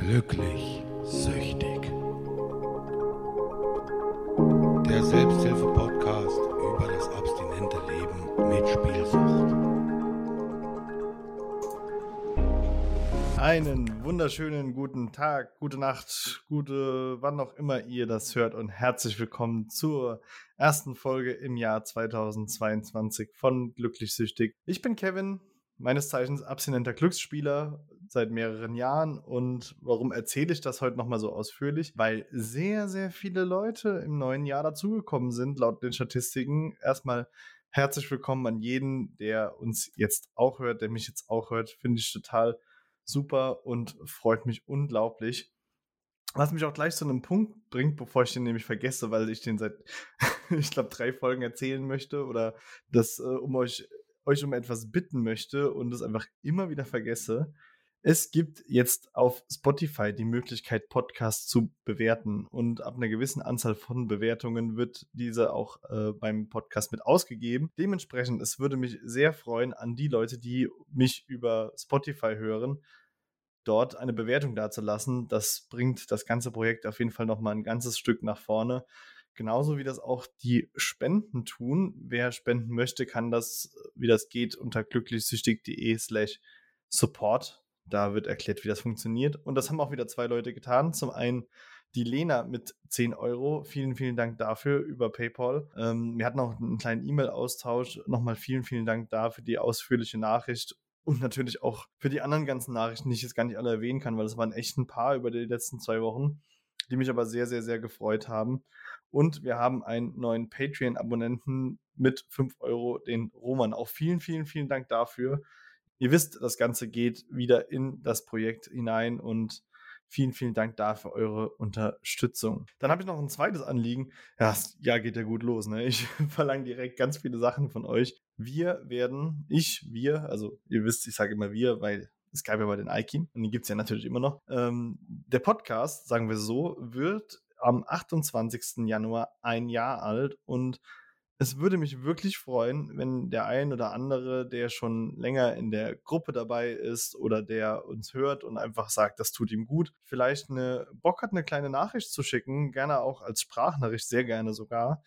Glücklich süchtig. Der Selbsthilfe-Podcast über das abstinente Leben mit Spielsucht. Einen wunderschönen guten Tag, gute Nacht, gute, wann auch immer ihr das hört und herzlich willkommen zur ersten Folge im Jahr 2022 von Glücklich Süchtig. Ich bin Kevin, meines Zeichens abstinenter Glücksspieler seit mehreren Jahren. Und warum erzähle ich das heute nochmal so ausführlich? Weil sehr, sehr viele Leute im neuen Jahr dazugekommen sind, laut den Statistiken. Erstmal herzlich willkommen an jeden, der uns jetzt auch hört, der mich jetzt auch hört. Finde ich total super und freut mich unglaublich. Was mich auch gleich zu einem Punkt bringt, bevor ich den nämlich vergesse, weil ich den seit, ich glaube, drei Folgen erzählen möchte oder das, äh, um euch euch um etwas bitten möchte und es einfach immer wieder vergesse. Es gibt jetzt auf Spotify die Möglichkeit, Podcasts zu bewerten. Und ab einer gewissen Anzahl von Bewertungen wird diese auch äh, beim Podcast mit ausgegeben. Dementsprechend, es würde mich sehr freuen an die Leute, die mich über Spotify hören, dort eine Bewertung dazulassen. Das bringt das ganze Projekt auf jeden Fall nochmal ein ganzes Stück nach vorne. Genauso wie das auch die Spenden tun. Wer spenden möchte, kann das, wie das geht, unter glücklichsüchtig.de slash support. Da wird erklärt, wie das funktioniert. Und das haben auch wieder zwei Leute getan. Zum einen die Lena mit 10 Euro. Vielen, vielen Dank dafür über PayPal. Ähm, wir hatten auch einen kleinen E-Mail-Austausch. Nochmal vielen, vielen Dank dafür die ausführliche Nachricht und natürlich auch für die anderen ganzen Nachrichten, die ich jetzt gar nicht alle erwähnen kann, weil es waren echt ein paar über die letzten zwei Wochen, die mich aber sehr, sehr, sehr gefreut haben. Und wir haben einen neuen Patreon-Abonnenten mit 5 Euro, den Roman. Auch vielen, vielen, vielen Dank dafür. Ihr wisst, das Ganze geht wieder in das Projekt hinein und vielen, vielen Dank dafür eure Unterstützung. Dann habe ich noch ein zweites Anliegen. Ja, ja geht ja gut los. Ne? Ich verlange direkt ganz viele Sachen von euch. Wir werden, ich, wir, also ihr wisst, ich sage immer wir, weil es gab ja bei den Ikin und die gibt es ja natürlich immer noch. Ähm, der Podcast, sagen wir so, wird am 28. Januar ein Jahr alt und es würde mich wirklich freuen, wenn der ein oder andere, der schon länger in der Gruppe dabei ist oder der uns hört und einfach sagt, das tut ihm gut, vielleicht eine Bock hat, eine kleine Nachricht zu schicken, gerne auch als Sprachnachricht, sehr gerne sogar.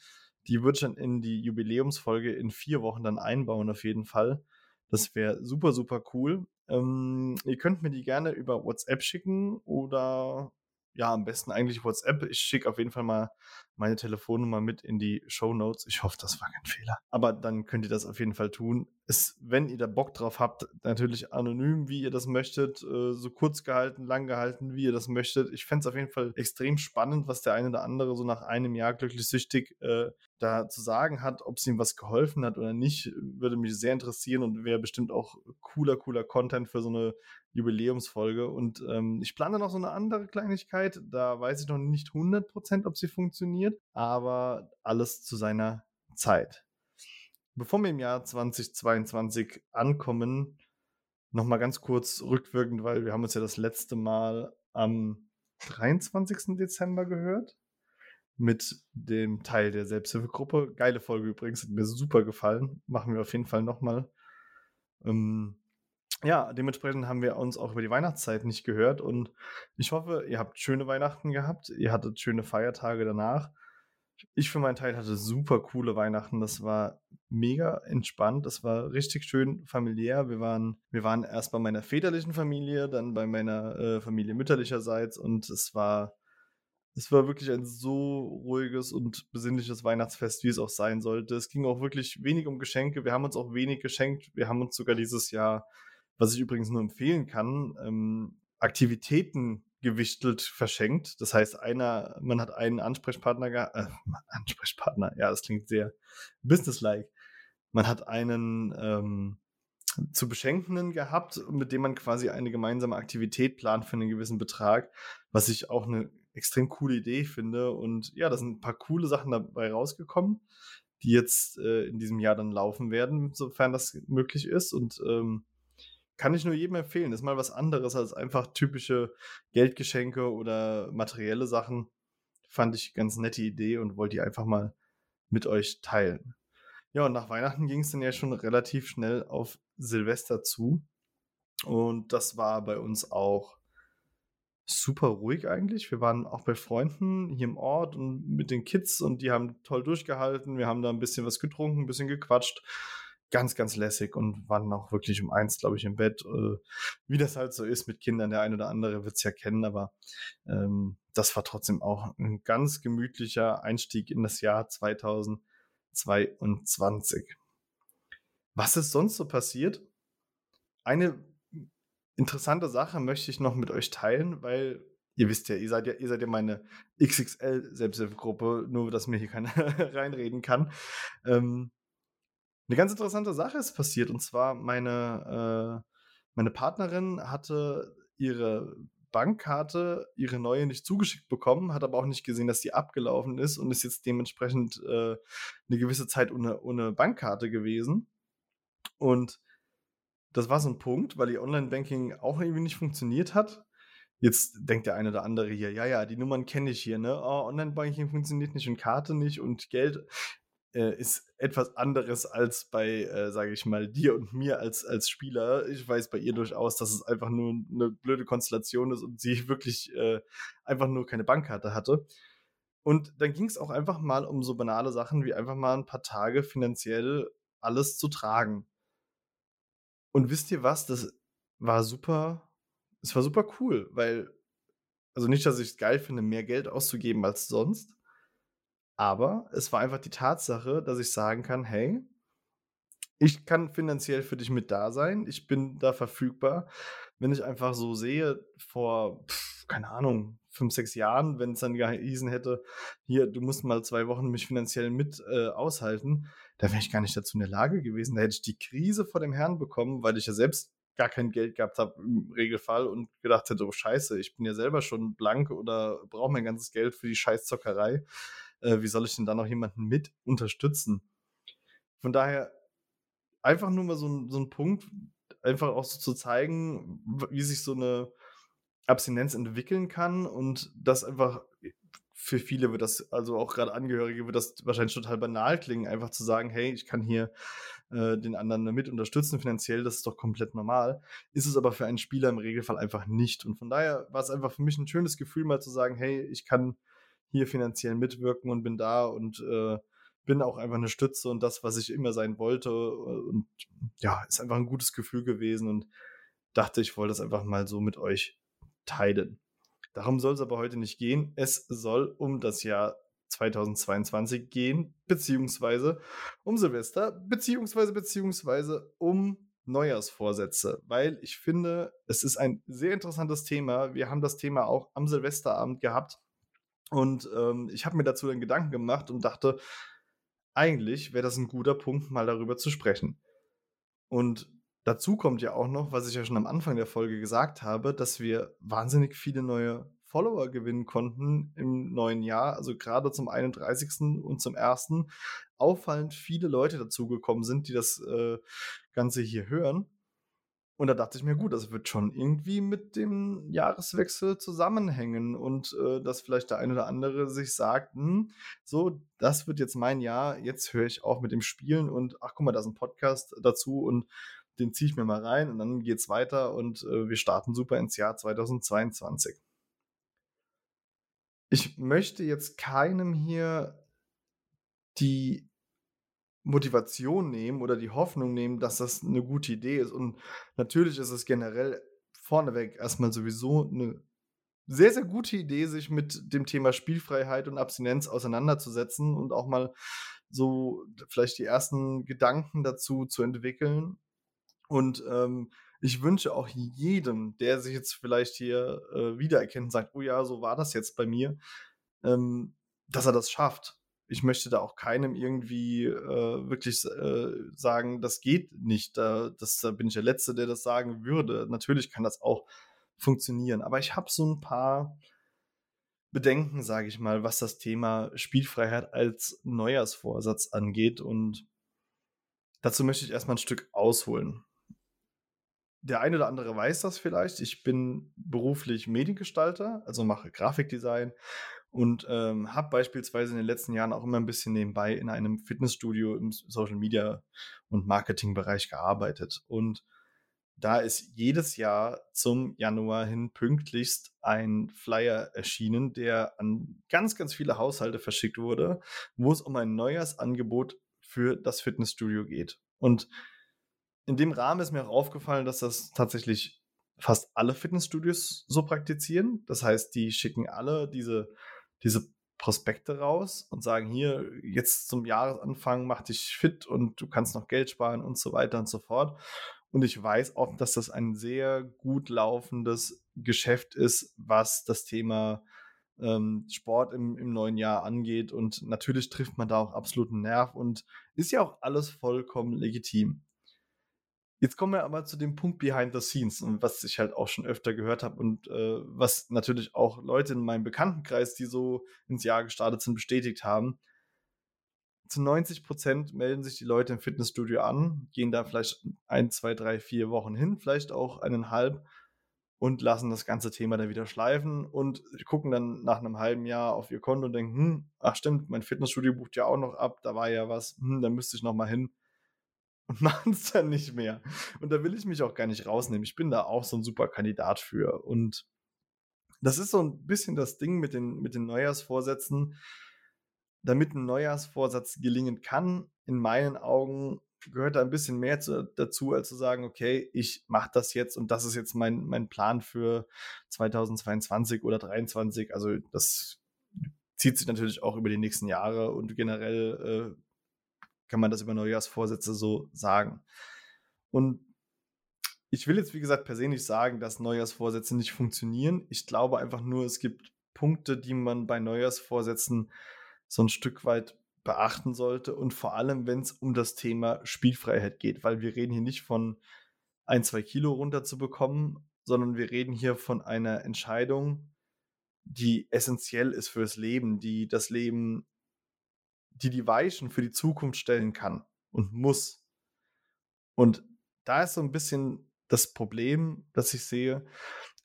Die wird schon in die Jubiläumsfolge in vier Wochen dann einbauen, auf jeden Fall. Das wäre super, super cool. Ähm, ihr könnt mir die gerne über WhatsApp schicken oder ja, am besten eigentlich WhatsApp. Ich schicke auf jeden Fall mal meine Telefonnummer mit in die Show Notes. Ich hoffe, das war kein Fehler. Aber dann könnt ihr das auf jeden Fall tun. Es, wenn ihr da Bock drauf habt, natürlich anonym, wie ihr das möchtet, äh, so kurz gehalten, lang gehalten, wie ihr das möchtet. Ich fände es auf jeden Fall extrem spannend, was der eine oder andere so nach einem Jahr glücklich süchtig äh, da zu sagen hat, ob es ihm was geholfen hat oder nicht, würde mich sehr interessieren und wäre bestimmt auch cooler, cooler Content für so eine Jubiläumsfolge. Und ähm, ich plane noch so eine andere Kleinigkeit. Da weiß ich noch nicht 100%, ob sie funktioniert, aber alles zu seiner Zeit. Bevor wir im Jahr 2022 ankommen, nochmal ganz kurz rückwirkend, weil wir haben uns ja das letzte Mal am 23. Dezember gehört mit dem Teil der Selbsthilfegruppe. Geile Folge übrigens, hat mir super gefallen. Machen wir auf jeden Fall nochmal. Ähm, ja, dementsprechend haben wir uns auch über die Weihnachtszeit nicht gehört und ich hoffe, ihr habt schöne Weihnachten gehabt, ihr hattet schöne Feiertage danach. Ich für meinen Teil hatte super coole Weihnachten. Das war mega entspannt. Das war richtig schön familiär. Wir waren, wir waren erst bei meiner väterlichen Familie, dann bei meiner äh, Familie mütterlicherseits und es war es war wirklich ein so ruhiges und besinnliches Weihnachtsfest, wie es auch sein sollte. Es ging auch wirklich wenig um Geschenke. Wir haben uns auch wenig geschenkt. Wir haben uns sogar dieses Jahr, was ich übrigens nur empfehlen kann, ähm, Aktivitäten gewichtelt verschenkt. Das heißt, einer, man hat einen Ansprechpartner äh, Ansprechpartner, ja, das klingt sehr businesslike. Man hat einen ähm, zu Beschenkenden gehabt, mit dem man quasi eine gemeinsame Aktivität plant für einen gewissen Betrag, was ich auch eine extrem coole Idee finde. Und ja, da sind ein paar coole Sachen dabei rausgekommen, die jetzt äh, in diesem Jahr dann laufen werden, sofern das möglich ist. Und ähm, kann ich nur jedem empfehlen. Ist mal was anderes als einfach typische Geldgeschenke oder materielle Sachen. Fand ich ganz nette Idee und wollte die einfach mal mit euch teilen. Ja, und nach Weihnachten ging es dann ja schon relativ schnell auf Silvester zu. Und das war bei uns auch super ruhig eigentlich. Wir waren auch bei Freunden hier im Ort und mit den Kids und die haben toll durchgehalten. Wir haben da ein bisschen was getrunken, ein bisschen gequatscht. Ganz, ganz lässig und waren auch wirklich um eins, glaube ich, im Bett. Äh, wie das halt so ist mit Kindern. Der eine oder andere wird es ja kennen, aber ähm, das war trotzdem auch ein ganz gemütlicher Einstieg in das Jahr 2022. Was ist sonst so passiert? Eine interessante Sache möchte ich noch mit euch teilen, weil ihr wisst ja, ihr seid ja, ihr seid ja meine XXL-Selbsthilfegruppe, nur dass mir hier keiner reinreden kann. Ähm, eine ganz interessante Sache ist passiert und zwar meine, äh, meine Partnerin hatte ihre Bankkarte, ihre neue nicht zugeschickt bekommen, hat aber auch nicht gesehen, dass die abgelaufen ist und ist jetzt dementsprechend äh, eine gewisse Zeit ohne, ohne Bankkarte gewesen. Und das war so ein Punkt, weil ihr Online-Banking auch irgendwie nicht funktioniert hat. Jetzt denkt der eine oder andere hier, ja, ja, die Nummern kenne ich hier, ne? Oh, Online-Banking funktioniert nicht und Karte nicht und Geld äh, ist etwas anderes als bei, äh, sage ich mal, dir und mir als, als Spieler. Ich weiß bei ihr durchaus, dass es einfach nur eine blöde Konstellation ist und sie wirklich äh, einfach nur keine Bankkarte hatte. Und dann ging es auch einfach mal um so banale Sachen wie einfach mal ein paar Tage finanziell alles zu tragen. Und wisst ihr was? Das war super, es war super cool, weil, also nicht, dass ich es geil finde, mehr Geld auszugeben als sonst, aber es war einfach die Tatsache, dass ich sagen kann, hey, ich kann finanziell für dich mit da sein, ich bin da verfügbar. Wenn ich einfach so sehe, vor, pf, keine Ahnung, fünf, sechs Jahren, wenn es dann gehießen hätte, hier, du musst mal zwei Wochen mich finanziell mit äh, aushalten, da wäre ich gar nicht dazu in der Lage gewesen. Da hätte ich die Krise vor dem Herrn bekommen, weil ich ja selbst gar kein Geld gehabt habe im Regelfall und gedacht hätte, oh scheiße, ich bin ja selber schon blank oder brauche mein ganzes Geld für die Scheißzockerei. Äh, wie soll ich denn da noch jemanden mit unterstützen? Von daher einfach nur mal so ein, so ein Punkt, einfach auch so zu zeigen, wie sich so eine Abstinenz entwickeln kann und das einfach für viele wird das, also auch gerade Angehörige, wird das wahrscheinlich total banal klingen, einfach zu sagen, hey, ich kann hier äh, den anderen mit unterstützen finanziell, das ist doch komplett normal. Ist es aber für einen Spieler im Regelfall einfach nicht. Und von daher war es einfach für mich ein schönes Gefühl, mal zu sagen, hey, ich kann hier finanziell mitwirken und bin da und äh, bin auch einfach eine Stütze und das, was ich immer sein wollte. Und ja, ist einfach ein gutes Gefühl gewesen und dachte, ich wollte das einfach mal so mit euch teilen. Darum soll es aber heute nicht gehen. Es soll um das Jahr 2022 gehen, beziehungsweise um Silvester, beziehungsweise, beziehungsweise um Neujahrsvorsätze, weil ich finde, es ist ein sehr interessantes Thema. Wir haben das Thema auch am Silvesterabend gehabt und ähm, ich habe mir dazu einen Gedanken gemacht und dachte, eigentlich wäre das ein guter Punkt, mal darüber zu sprechen. Und Dazu kommt ja auch noch, was ich ja schon am Anfang der Folge gesagt habe, dass wir wahnsinnig viele neue Follower gewinnen konnten im neuen Jahr. Also gerade zum 31. und zum 1. auffallend viele Leute dazugekommen sind, die das äh, Ganze hier hören. Und da dachte ich mir, gut, das wird schon irgendwie mit dem Jahreswechsel zusammenhängen und äh, dass vielleicht der eine oder andere sich sagt, hm, so, das wird jetzt mein Jahr, jetzt höre ich auch mit dem Spielen und ach guck mal, da ist ein Podcast dazu und den ziehe ich mir mal rein und dann geht es weiter und äh, wir starten super ins Jahr 2022. Ich möchte jetzt keinem hier die Motivation nehmen oder die Hoffnung nehmen, dass das eine gute Idee ist. Und natürlich ist es generell vorneweg erstmal sowieso eine sehr, sehr gute Idee, sich mit dem Thema Spielfreiheit und Abstinenz auseinanderzusetzen und auch mal so vielleicht die ersten Gedanken dazu zu entwickeln und ähm, ich wünsche auch jedem, der sich jetzt vielleicht hier äh, wiedererkennt und sagt, oh ja, so war das jetzt bei mir, ähm, dass er das schafft. Ich möchte da auch keinem irgendwie äh, wirklich äh, sagen, das geht nicht. Da, das, da bin ich der Letzte, der das sagen würde. Natürlich kann das auch funktionieren. Aber ich habe so ein paar Bedenken, sage ich mal, was das Thema Spielfreiheit als Neujahrsvorsatz angeht. Und dazu möchte ich erstmal ein Stück ausholen der eine oder andere weiß das vielleicht. Ich bin beruflich Mediengestalter, also mache Grafikdesign und ähm, habe beispielsweise in den letzten Jahren auch immer ein bisschen nebenbei in einem Fitnessstudio im Social Media und Marketingbereich gearbeitet. Und da ist jedes Jahr zum Januar hin pünktlichst ein Flyer erschienen, der an ganz, ganz viele Haushalte verschickt wurde, wo es um ein Neujahrsangebot für das Fitnessstudio geht. Und in dem Rahmen ist mir auch aufgefallen, dass das tatsächlich fast alle Fitnessstudios so praktizieren. Das heißt, die schicken alle diese, diese Prospekte raus und sagen hier, jetzt zum Jahresanfang mach dich fit und du kannst noch Geld sparen und so weiter und so fort. Und ich weiß auch, dass das ein sehr gut laufendes Geschäft ist, was das Thema ähm, Sport im, im neuen Jahr angeht. Und natürlich trifft man da auch absoluten Nerv und ist ja auch alles vollkommen legitim. Jetzt kommen wir aber zu dem Punkt behind the scenes und was ich halt auch schon öfter gehört habe und äh, was natürlich auch Leute in meinem Bekanntenkreis, die so ins Jahr gestartet sind, bestätigt haben. Zu 90 Prozent melden sich die Leute im Fitnessstudio an, gehen da vielleicht ein, zwei, drei, vier Wochen hin, vielleicht auch eineinhalb und lassen das ganze Thema dann wieder schleifen und gucken dann nach einem halben Jahr auf ihr Konto und denken, hm, ach stimmt, mein Fitnessstudio bucht ja auch noch ab, da war ja was, hm, da müsste ich noch mal hin und machen es dann nicht mehr. Und da will ich mich auch gar nicht rausnehmen. Ich bin da auch so ein super Kandidat für. Und das ist so ein bisschen das Ding mit den, mit den Neujahrsvorsätzen. Damit ein Neujahrsvorsatz gelingen kann, in meinen Augen gehört da ein bisschen mehr zu, dazu, als zu sagen, okay, ich mache das jetzt und das ist jetzt mein, mein Plan für 2022 oder 2023. Also das zieht sich natürlich auch über die nächsten Jahre und generell äh, kann man das über Neujahrsvorsätze so sagen. Und ich will jetzt, wie gesagt, per se nicht sagen, dass Neujahrsvorsätze nicht funktionieren. Ich glaube einfach nur, es gibt Punkte, die man bei Neujahrsvorsätzen so ein Stück weit beachten sollte und vor allem, wenn es um das Thema Spielfreiheit geht, weil wir reden hier nicht von ein, zwei Kilo runterzubekommen, sondern wir reden hier von einer Entscheidung, die essentiell ist fürs Leben, die das Leben die die Weichen für die Zukunft stellen kann und muss. Und da ist so ein bisschen das Problem, das ich sehe.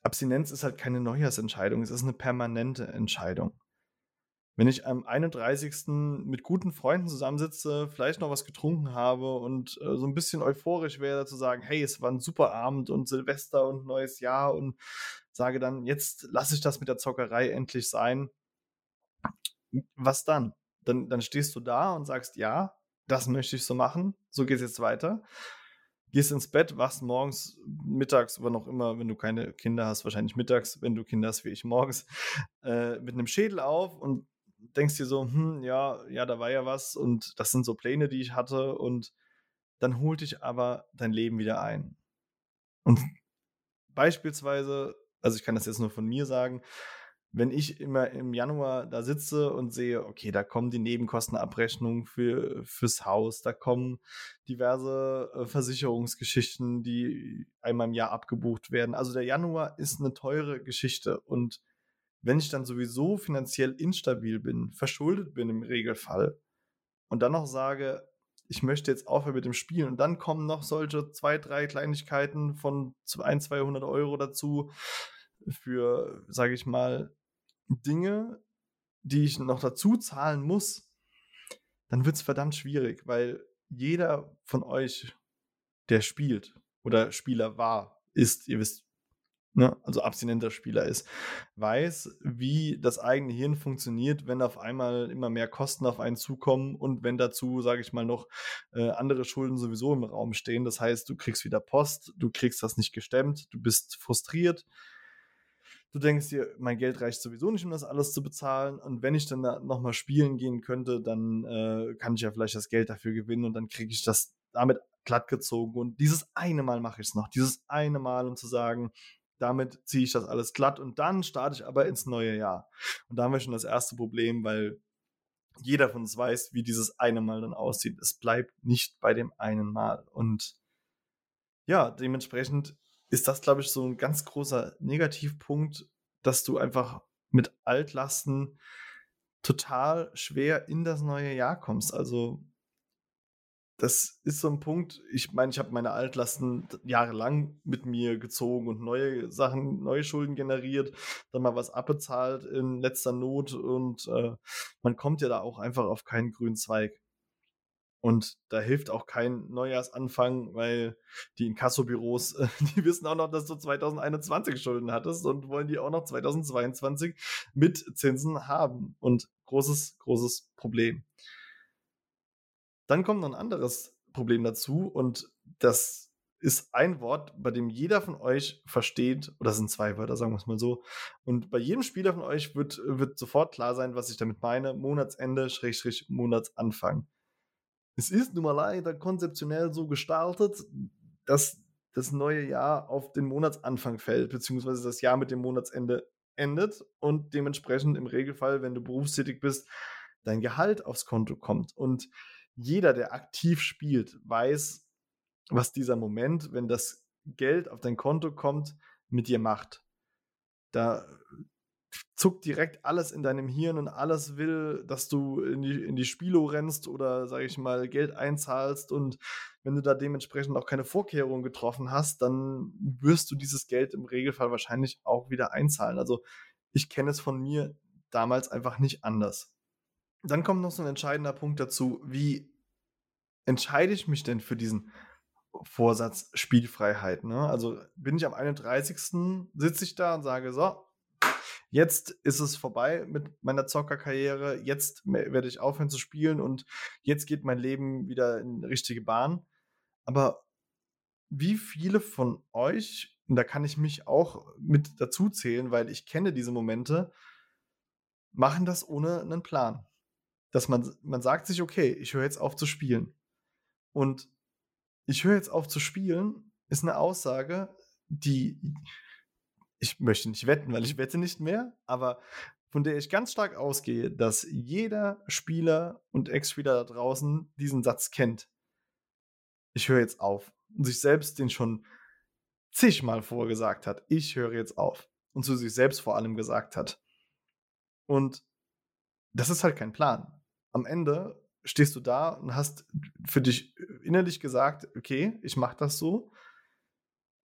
Abstinenz ist halt keine Neujahrsentscheidung, es ist eine permanente Entscheidung. Wenn ich am 31. mit guten Freunden zusammensitze, vielleicht noch was getrunken habe und äh, so ein bisschen euphorisch wäre, zu sagen, hey, es war ein super Abend und Silvester und neues Jahr und sage dann, jetzt lasse ich das mit der Zockerei endlich sein. Was dann? Dann, dann stehst du da und sagst, ja, das möchte ich so machen, so geht es jetzt weiter. Gehst ins Bett, wachst morgens, mittags, wann auch immer, wenn du keine Kinder hast, wahrscheinlich mittags, wenn du Kinder hast wie ich morgens, äh, mit einem Schädel auf und denkst dir so, hm, ja, ja, da war ja was und das sind so Pläne, die ich hatte und dann holt dich aber dein Leben wieder ein. Und beispielsweise, also ich kann das jetzt nur von mir sagen, wenn ich immer im Januar da sitze und sehe, okay, da kommen die Nebenkostenabrechnungen für, fürs Haus, da kommen diverse äh, Versicherungsgeschichten, die einmal im Jahr abgebucht werden. Also der Januar ist eine teure Geschichte und wenn ich dann sowieso finanziell instabil bin, verschuldet bin im Regelfall und dann noch sage, ich möchte jetzt aufhören mit dem Spielen und dann kommen noch solche zwei, drei Kleinigkeiten von ein, 200 Euro dazu für, sage ich mal, Dinge, die ich noch dazu zahlen muss, dann wird es verdammt schwierig, weil jeder von euch, der spielt oder Spieler war, ist, ihr wisst, ne, also abstinenter Spieler ist, weiß, wie das eigene Hirn funktioniert, wenn auf einmal immer mehr Kosten auf einen zukommen und wenn dazu, sage ich mal, noch äh, andere Schulden sowieso im Raum stehen. Das heißt, du kriegst wieder Post, du kriegst das nicht gestemmt, du bist frustriert, Du denkst dir, mein Geld reicht sowieso nicht, um das alles zu bezahlen. Und wenn ich dann nochmal spielen gehen könnte, dann äh, kann ich ja vielleicht das Geld dafür gewinnen und dann kriege ich das damit glatt gezogen. Und dieses eine Mal mache ich es noch. Dieses eine Mal, um zu sagen, damit ziehe ich das alles glatt und dann starte ich aber ins neue Jahr. Und da haben wir schon das erste Problem, weil jeder von uns weiß, wie dieses eine Mal dann aussieht. Es bleibt nicht bei dem einen Mal. Und ja, dementsprechend ist das, glaube ich, so ein ganz großer Negativpunkt, dass du einfach mit Altlasten total schwer in das neue Jahr kommst. Also das ist so ein Punkt, ich meine, ich habe meine Altlasten jahrelang mit mir gezogen und neue Sachen, neue Schulden generiert, dann mal was abbezahlt in letzter Not und äh, man kommt ja da auch einfach auf keinen grünen Zweig. Und da hilft auch kein Neujahrsanfang, weil die Inkassobüros, die wissen auch noch, dass du 2021 Schulden hattest und wollen die auch noch 2022 mit Zinsen haben. Und großes, großes Problem. Dann kommt noch ein anderes Problem dazu und das ist ein Wort, bei dem jeder von euch versteht, oder sind zwei Wörter, sagen wir es mal so. Und bei jedem Spieler von euch wird, wird sofort klar sein, was ich damit meine. Monatsende, Schrägstrich, Monatsanfang. Es ist nun mal leider konzeptionell so gestaltet, dass das neue Jahr auf den Monatsanfang fällt, beziehungsweise das Jahr mit dem Monatsende endet und dementsprechend im Regelfall, wenn du berufstätig bist, dein Gehalt aufs Konto kommt. Und jeder, der aktiv spielt, weiß, was dieser Moment, wenn das Geld auf dein Konto kommt, mit dir macht. Da zuckt direkt alles in deinem Hirn und alles will, dass du in die, in die Spilo rennst oder, sage ich mal, Geld einzahlst. Und wenn du da dementsprechend auch keine Vorkehrungen getroffen hast, dann wirst du dieses Geld im Regelfall wahrscheinlich auch wieder einzahlen. Also ich kenne es von mir damals einfach nicht anders. Dann kommt noch so ein entscheidender Punkt dazu, wie entscheide ich mich denn für diesen Vorsatz Spielfreiheit? Ne? Also bin ich am 31. sitze ich da und sage, so, jetzt ist es vorbei mit meiner Zockerkarriere, jetzt werde ich aufhören zu spielen und jetzt geht mein Leben wieder in richtige Bahn. Aber wie viele von euch, und da kann ich mich auch mit dazu zählen, weil ich kenne diese Momente, machen das ohne einen Plan. Dass man, man sagt sich, okay, ich höre jetzt auf zu spielen. Und ich höre jetzt auf zu spielen, ist eine Aussage, die ich möchte nicht wetten, weil ich wette nicht mehr, aber von der ich ganz stark ausgehe, dass jeder Spieler und Ex-Spieler da draußen diesen Satz kennt. Ich höre jetzt auf. Und sich selbst den schon zigmal vorgesagt hat. Ich höre jetzt auf. Und zu sich selbst vor allem gesagt hat. Und das ist halt kein Plan. Am Ende stehst du da und hast für dich innerlich gesagt, okay, ich mache das so.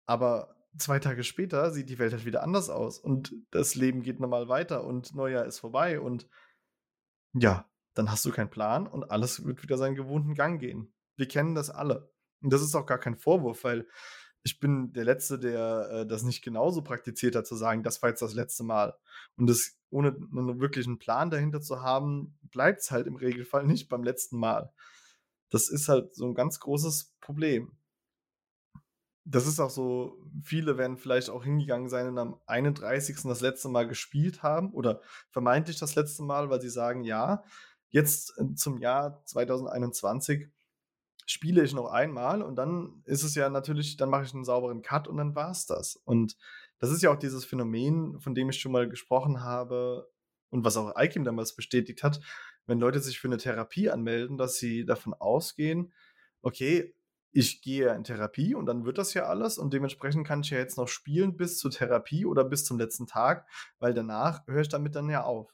Aber zwei Tage später sieht die Welt halt wieder anders aus und das Leben geht normal weiter und Neujahr ist vorbei und ja, dann hast du keinen Plan und alles wird wieder seinen gewohnten Gang gehen. Wir kennen das alle. Und das ist auch gar kein Vorwurf, weil ich bin der Letzte, der äh, das nicht genauso praktiziert hat, zu sagen, das war jetzt das letzte Mal. Und das ohne einen wirklichen Plan dahinter zu haben, bleibt es halt im Regelfall nicht beim letzten Mal. Das ist halt so ein ganz großes Problem das ist auch so, viele werden vielleicht auch hingegangen sein und am 31. das letzte Mal gespielt haben oder vermeintlich das letzte Mal, weil sie sagen, ja, jetzt äh, zum Jahr 2021 spiele ich noch einmal und dann ist es ja natürlich, dann mache ich einen sauberen Cut und dann war es das. Und das ist ja auch dieses Phänomen, von dem ich schon mal gesprochen habe und was auch Aikim damals bestätigt hat, wenn Leute sich für eine Therapie anmelden, dass sie davon ausgehen, okay, ich gehe in Therapie und dann wird das ja alles und dementsprechend kann ich ja jetzt noch spielen bis zur Therapie oder bis zum letzten Tag, weil danach höre ich damit dann ja auf.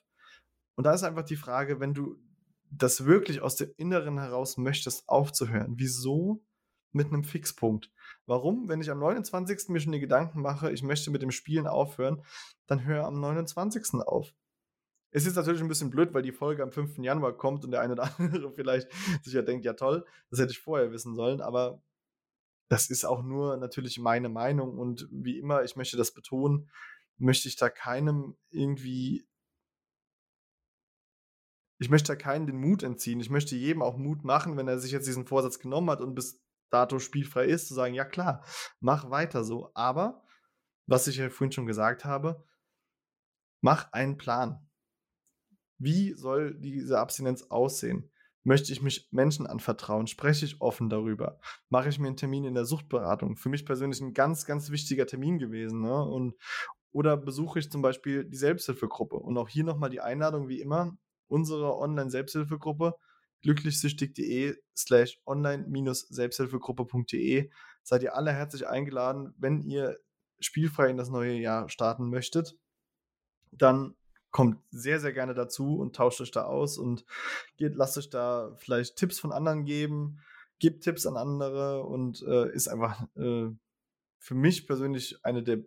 Und da ist einfach die Frage, wenn du das wirklich aus dem Inneren heraus möchtest aufzuhören, wieso mit einem Fixpunkt? Warum, wenn ich am 29. mir schon die Gedanken mache, ich möchte mit dem Spielen aufhören, dann höre am 29. auf. Es ist natürlich ein bisschen blöd, weil die Folge am 5. Januar kommt und der eine oder andere vielleicht sich ja denkt, ja toll, das hätte ich vorher wissen sollen, aber das ist auch nur natürlich meine Meinung und wie immer, ich möchte das betonen, möchte ich da keinem irgendwie, ich möchte da keinen den Mut entziehen. Ich möchte jedem auch Mut machen, wenn er sich jetzt diesen Vorsatz genommen hat und bis dato spielfrei ist, zu sagen, ja klar, mach weiter so. Aber, was ich ja vorhin schon gesagt habe, mach einen Plan. Wie soll diese Abstinenz aussehen? Möchte ich mich Menschen anvertrauen? Spreche ich offen darüber? Mache ich mir einen Termin in der Suchtberatung? Für mich persönlich ein ganz, ganz wichtiger Termin gewesen. Ne? Und, oder besuche ich zum Beispiel die Selbsthilfegruppe? Und auch hier nochmal die Einladung, wie immer, unsere Online-Selbsthilfegruppe glücklichsüchtig.de slash online-selbsthilfegruppe.de seid ihr alle herzlich eingeladen, wenn ihr spielfrei in das neue Jahr starten möchtet. Dann kommt sehr, sehr gerne dazu und tauscht euch da aus und geht, lasst euch da vielleicht Tipps von anderen geben, gebt Tipps an andere und äh, ist einfach äh, für mich persönlich eine der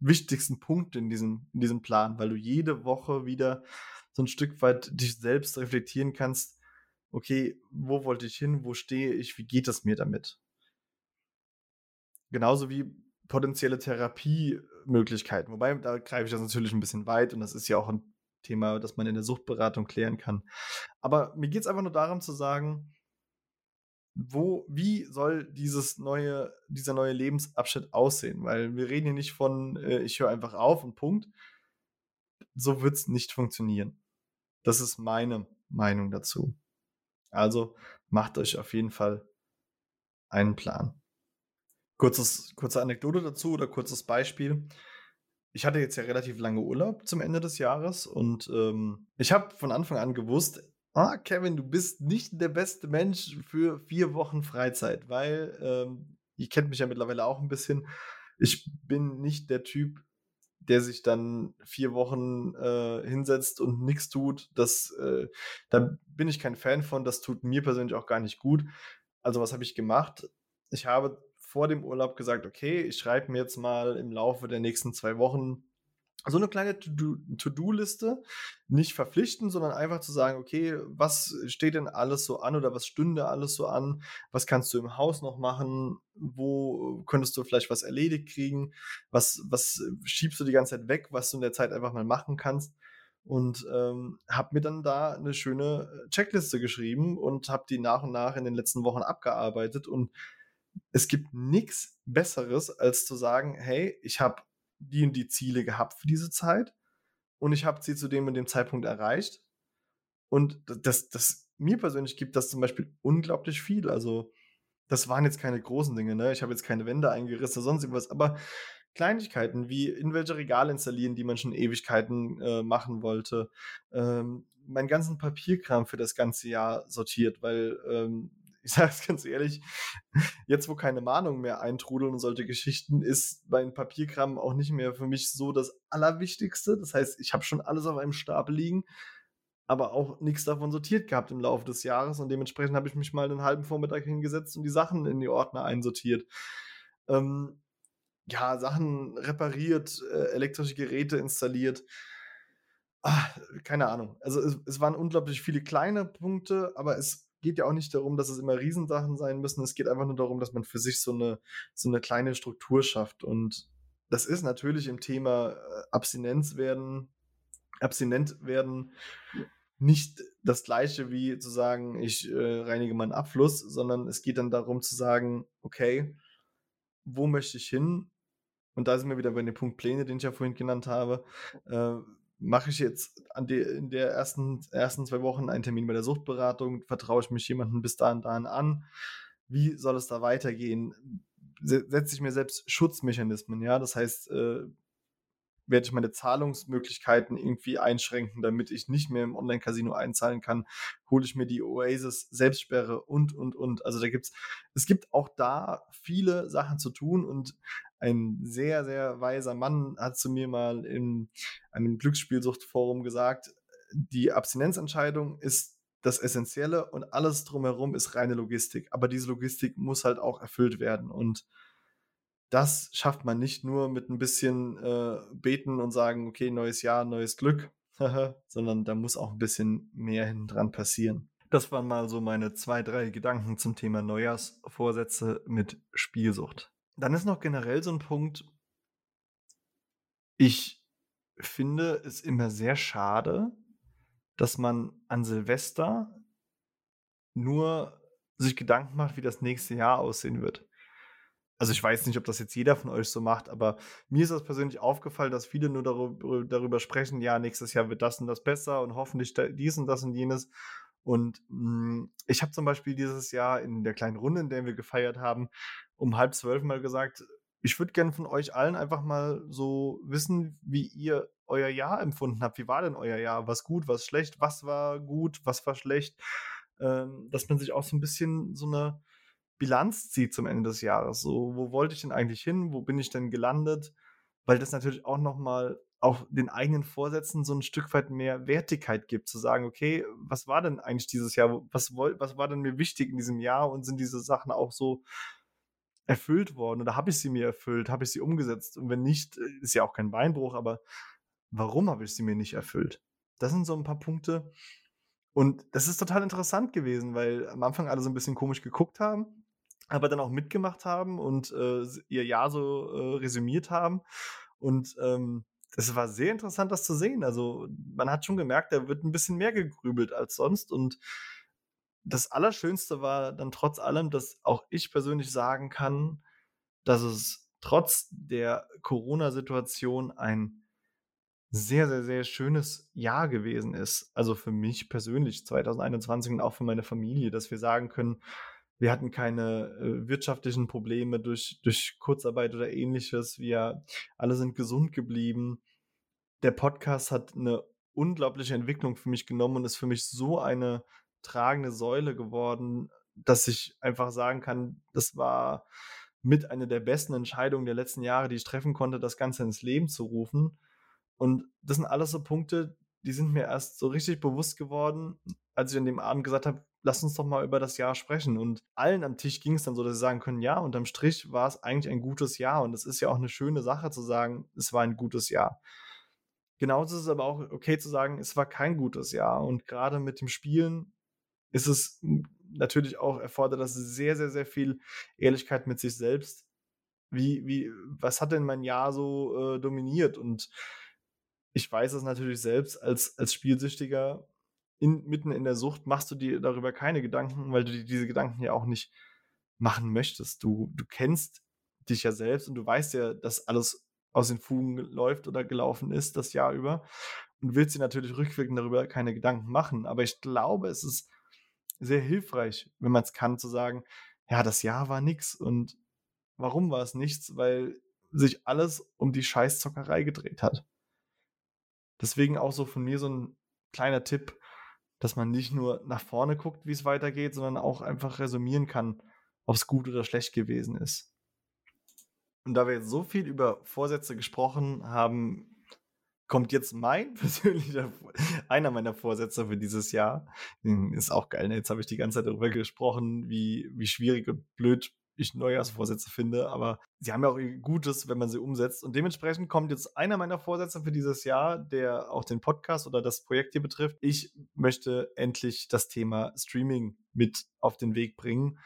wichtigsten Punkte in diesem, in diesem Plan, weil du jede Woche wieder so ein Stück weit dich selbst reflektieren kannst okay, wo wollte ich hin, wo stehe ich, wie geht es mir damit? Genauso wie potenzielle Therapiemöglichkeiten. Wobei, da greife ich das natürlich ein bisschen weit und das ist ja auch ein Thema, das man in der Suchtberatung klären kann. Aber mir geht es einfach nur darum zu sagen, wo, wie soll dieses neue, dieser neue Lebensabschnitt aussehen? Weil wir reden hier nicht von, äh, ich höre einfach auf und Punkt. So wird es nicht funktionieren. Das ist meine Meinung dazu. Also macht euch auf jeden Fall einen Plan. Kurzes, kurze Anekdote dazu oder kurzes Beispiel. Ich hatte jetzt ja relativ lange Urlaub zum Ende des Jahres und ähm, ich habe von Anfang an gewusst, ah, Kevin, du bist nicht der beste Mensch für vier Wochen Freizeit, weil ähm, ihr kennt mich ja mittlerweile auch ein bisschen. Ich bin nicht der Typ, der sich dann vier Wochen äh, hinsetzt und nichts tut. Das, äh, da bin ich kein Fan von. Das tut mir persönlich auch gar nicht gut. Also was habe ich gemacht? Ich habe vor dem Urlaub gesagt, okay, ich schreibe mir jetzt mal im Laufe der nächsten zwei Wochen so eine kleine To-Do-Liste, nicht verpflichten, sondern einfach zu sagen, okay, was steht denn alles so an oder was stünde alles so an? Was kannst du im Haus noch machen? Wo könntest du vielleicht was erledigt kriegen? Was, was schiebst du die ganze Zeit weg, was du in der Zeit einfach mal machen kannst? Und ähm, habe mir dann da eine schöne Checkliste geschrieben und habe die nach und nach in den letzten Wochen abgearbeitet. Und es gibt nichts Besseres, als zu sagen, hey, ich habe die und die Ziele gehabt für diese Zeit und ich habe sie zu dem und dem Zeitpunkt erreicht. Und das, das mir persönlich gibt das zum Beispiel unglaublich viel. Also, das waren jetzt keine großen Dinge, ne? Ich habe jetzt keine Wände eingerissen oder sonst irgendwas, aber Kleinigkeiten wie in welche Regale installieren, die man schon Ewigkeiten äh, machen wollte. Ähm, meinen ganzen Papierkram für das ganze Jahr sortiert, weil ähm, ich sage es ganz ehrlich, jetzt wo keine Mahnungen mehr eintrudeln und solche Geschichten, ist mein Papierkram auch nicht mehr für mich so das Allerwichtigste. Das heißt, ich habe schon alles auf einem Stapel liegen, aber auch nichts davon sortiert gehabt im Laufe des Jahres und dementsprechend habe ich mich mal einen halben Vormittag hingesetzt und die Sachen in die Ordner einsortiert. Ähm, ja, Sachen repariert, äh, elektrische Geräte installiert. Ah, keine Ahnung. Also es, es waren unglaublich viele kleine Punkte, aber es geht ja auch nicht darum, dass es immer Riesensachen sein müssen. Es geht einfach nur darum, dass man für sich so eine, so eine kleine Struktur schafft. Und das ist natürlich im Thema äh, Abstinenz werden, abstinent werden nicht das gleiche wie zu sagen, ich äh, reinige meinen Abfluss, sondern es geht dann darum zu sagen, okay, wo möchte ich hin? Und da sind wir wieder bei dem Punkt Pläne, den ich ja vorhin genannt habe. Äh, mache ich jetzt die, in der ersten, ersten zwei Wochen einen Termin bei der Suchtberatung, vertraue ich mich jemandem bis dahin, dahin an, wie soll es da weitergehen? Setze ich mir selbst Schutzmechanismen, ja, das heißt, äh, werde ich meine Zahlungsmöglichkeiten irgendwie einschränken, damit ich nicht mehr im Online-Casino einzahlen kann, hole ich mir die Oasis Selbstsperre und, und, und. Also da gibt's, es gibt auch da viele Sachen zu tun und ein sehr, sehr weiser Mann hat zu mir mal in einem Glücksspielsuchtforum gesagt, die Abstinenzentscheidung ist das Essentielle und alles drumherum ist reine Logistik. Aber diese Logistik muss halt auch erfüllt werden und das schafft man nicht nur mit ein bisschen äh, beten und sagen, okay, neues Jahr, neues Glück, sondern da muss auch ein bisschen mehr hinten dran passieren. Das waren mal so meine zwei, drei Gedanken zum Thema Neujahrsvorsätze mit Spielsucht. Dann ist noch generell so ein Punkt, ich finde es immer sehr schade, dass man an Silvester nur sich Gedanken macht, wie das nächste Jahr aussehen wird also ich weiß nicht, ob das jetzt jeder von euch so macht, aber mir ist das persönlich aufgefallen, dass viele nur darüber, darüber sprechen, ja, nächstes Jahr wird das und das besser und hoffentlich dies und das und jenes. Und mh, hm, ich habe zum Beispiel dieses Jahr in der kleinen Runde, in der wir gefeiert haben, um halb zwölf mal gesagt, ich würde gerne von euch allen einfach mal so wissen, wie ihr euer Jahr empfunden habt. Wie war denn euer Jahr? Was gut, was schlecht? Was war gut, was war schlecht? Ähm, dass man sich auch so ein bisschen so eine Bilanz zieht zum Ende des Jahres. So, wo wollte ich denn eigentlich hin? Wo bin ich denn gelandet? Weil das natürlich auch nochmal auch den eigenen Vorsätzen so ein Stück weit mehr Wertigkeit gibt, zu sagen, okay, was war denn eigentlich dieses Jahr? Was, was war denn mir wichtig in diesem Jahr und sind diese Sachen auch so erfüllt worden oder habe ich sie mir erfüllt? Habe ich sie umgesetzt? Und wenn nicht, äh, ist ja auch kein Beinbruch, aber warum habe ich sie mir nicht erfüllt? Das sind so ein paar Punkte, Und das ist total interessant gewesen, weil am Anfang alle so ein bisschen komisch geguckt haben, aber dann auch mitgemacht haben und äh, ihr Jahr so äh, resümiert haben. Und ähm, es war sehr interessant, das zu sehen. Also man hat schon gemerkt, da wird ein bisschen mehr gegrübelt als sonst. Und das Allerschönste war dann trotz allem, dass auch ich persönlich sagen kann, dass es trotz der Corona-Situation ein sehr, sehr, sehr schönes Jahr gewesen ist. Also für mich persönlich 2021 und auch für meine Familie, dass wir sagen können, wir hatten keine äh, wirtschaftlichen Probleme durch, durch Kurzarbeit oder ähnliches. Wir alle sind gesund geblieben. Der Podcast hat eine unglaubliche Entwicklung für mich genommen und ist für mich so eine tragende Säule geworden, dass ich einfach sagen kann, das war mit einer der besten Entscheidungen der letzten Jahre, die ich treffen konnte, das Ganze ins Leben zu rufen. Und das sind alles so Punkte, die sind mir erst so richtig bewusst geworden, als ich an dem Abend gesagt habe, lass uns doch mal über das Jahr sprechen. Und allen am Tisch ging es dann so, dass sie sagen können, ja, unterm Strich war es eigentlich ein gutes Jahr. Und es ist ja auch eine schöne Sache zu sagen, es war ein gutes Jahr. Genauso ist es aber auch okay zu sagen, es war kein gutes Jahr. Und gerade mit dem Spielen ist es natürlich auch erfordert das sehr, sehr, sehr viel Ehrlichkeit mit sich selbst. Wie, wie, was hat denn mein Jahr so äh, dominiert? Und ich weiß es natürlich selbst als, als Spielsüchtiger, in, mitten in der Sucht machst du dir darüber keine Gedanken, weil du dir diese Gedanken ja auch nicht machen möchtest. Du, du kennst dich ja selbst und du weißt ja, dass alles aus den Fugen läuft oder gelaufen ist das Jahr über und willst dir natürlich rückwirkend darüber keine Gedanken machen. Aber ich glaube, es ist sehr hilfreich, wenn man es kann, zu sagen, ja, das Jahr war nichts und warum war es nichts? Weil sich alles um die Scheißzockerei gedreht hat. Deswegen auch so von mir so ein kleiner Tipp, dass man nicht nur nach vorne guckt, wie es weitergeht, sondern auch einfach resümieren kann, ob es gut oder schlecht gewesen ist. Und da wir jetzt so viel über Vorsätze gesprochen haben, kommt jetzt mein persönlicher, einer meiner Vorsätze für dieses Jahr. Ist auch geil, ne? Jetzt habe ich die ganze Zeit darüber gesprochen, wie, wie schwierig und blöd ich Neujahrsvorsätze finde, aber sie haben ja auch ihr Gutes, wenn man sie umsetzt. Und dementsprechend kommt jetzt einer meiner Vorsätze für dieses Jahr, der auch den Podcast oder das Projekt hier betrifft. Ich möchte endlich das Thema Streaming mit auf den Weg bringen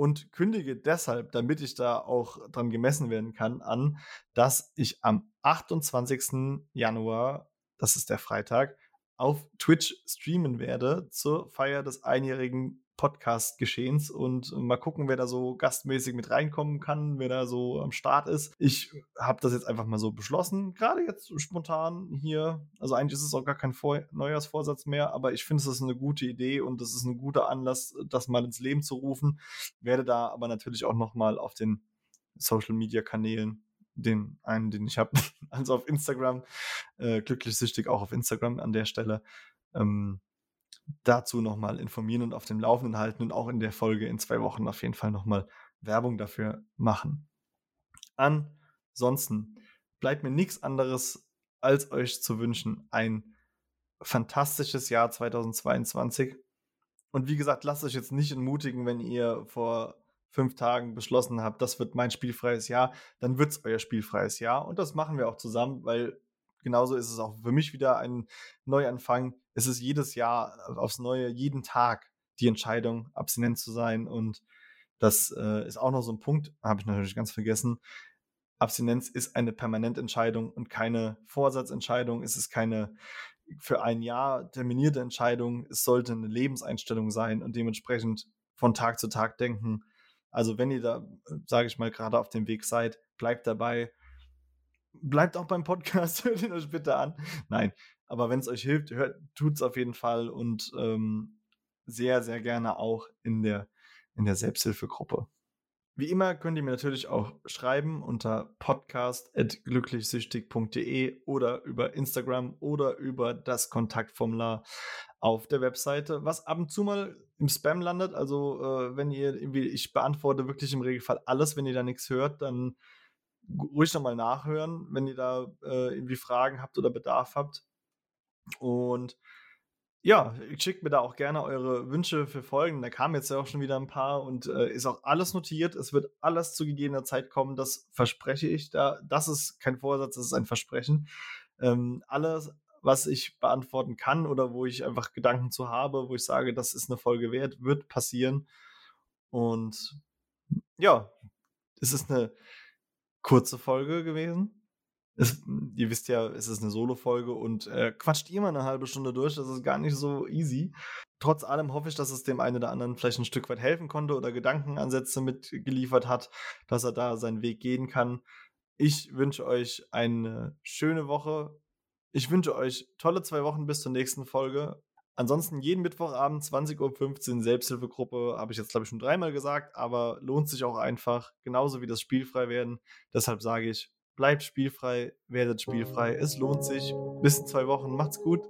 und kündige deshalb, damit ich da auch dran gemessen werden kann, an, dass ich am 28. Januar, das ist der Freitag, auf Twitch streamen werde zur Feier des einjährigen Podcast-Geschehens und mal gucken, wer da so gastmäßig mit reinkommen kann, wer da so am Start ist. Ich habe das jetzt einfach mal so beschlossen, gerade jetzt spontan hier. Also eigentlich ist es auch gar kein Vor Neujahrsvorsatz mehr, aber ich finde, es ist eine gute Idee und es ist ein guter Anlass, das mal ins Leben zu rufen. Werde da aber natürlich auch nochmal auf den Social-Media-Kanälen den einen, den ich habe, also auf Instagram, äh, glücklich süchtig auch auf Instagram an der Stelle, ähm, dazu nochmal informieren und auf dem Laufenden halten und auch in der Folge in zwei Wochen auf jeden Fall nochmal Werbung dafür machen. Ansonsten bleibt mir nichts anderes, als euch zu wünschen, ein fantastisches Jahr 2022. Und wie gesagt, lasst euch jetzt nicht entmutigen, wenn ihr vor fünf Tagen beschlossen habt, das wird mein spielfreies Jahr, dann wird es euer spielfreies Jahr. Und das machen wir auch zusammen, weil genauso ist es auch für mich wieder ein Neuanfang. Es ist jedes Jahr äh, aufs Neue, jeden Tag die Entscheidung, abstinent zu sein. Und das äh, ist auch noch so ein Punkt, habe ich natürlich ganz vergessen. Abstinenz ist eine Permanententscheidung und keine Vorsatzentscheidung. Es ist keine für ein Jahr terminierte Entscheidung. Es sollte eine Lebenseinstellung sein und dementsprechend von Tag zu Tag denken. Also wenn ihr da, äh, sage ich mal, gerade auf dem Weg seid, bleibt dabei, bleibt auch beim Podcast, hört ihn euch bitte an. Nein, aber wenn es euch hilft, tut es auf jeden Fall und ähm, sehr, sehr gerne auch in der, in der Selbsthilfegruppe. Wie immer könnt ihr mir natürlich auch schreiben unter podcast.glücklichsüchtig.de oder über Instagram oder über das Kontaktformular auf der Webseite, was ab und zu mal im Spam landet. Also äh, wenn ihr irgendwie, ich beantworte wirklich im Regelfall alles, wenn ihr da nichts hört, dann ruhig nochmal nachhören, wenn ihr da äh, irgendwie Fragen habt oder Bedarf habt. Und ja, schickt mir da auch gerne eure Wünsche für Folgen. Da kamen jetzt ja auch schon wieder ein paar und äh, ist auch alles notiert. Es wird alles zu gegebener Zeit kommen, das verspreche ich. Da, das ist kein Vorsatz, das ist ein Versprechen. Ähm, alles, was ich beantworten kann oder wo ich einfach Gedanken zu habe, wo ich sage, das ist eine Folge wert, wird passieren. Und ja, es ist eine kurze Folge gewesen. Es, ihr wisst ja, es ist eine Solo-Folge und äh, quatscht mal eine halbe Stunde durch. Das ist gar nicht so easy. Trotz allem hoffe ich, dass es dem einen oder anderen vielleicht ein Stück weit helfen konnte oder Gedankenansätze mitgeliefert hat, dass er da seinen Weg gehen kann. Ich wünsche euch eine schöne Woche. Ich wünsche euch tolle zwei Wochen bis zur nächsten Folge. Ansonsten jeden Mittwochabend 20.15 Uhr Selbsthilfegruppe, habe ich jetzt glaube ich schon dreimal gesagt, aber lohnt sich auch einfach, genauso wie das Spielfrei werden. Deshalb sage ich, bleibt spielfrei, werdet spielfrei, es lohnt sich. Bis in zwei Wochen, macht's gut.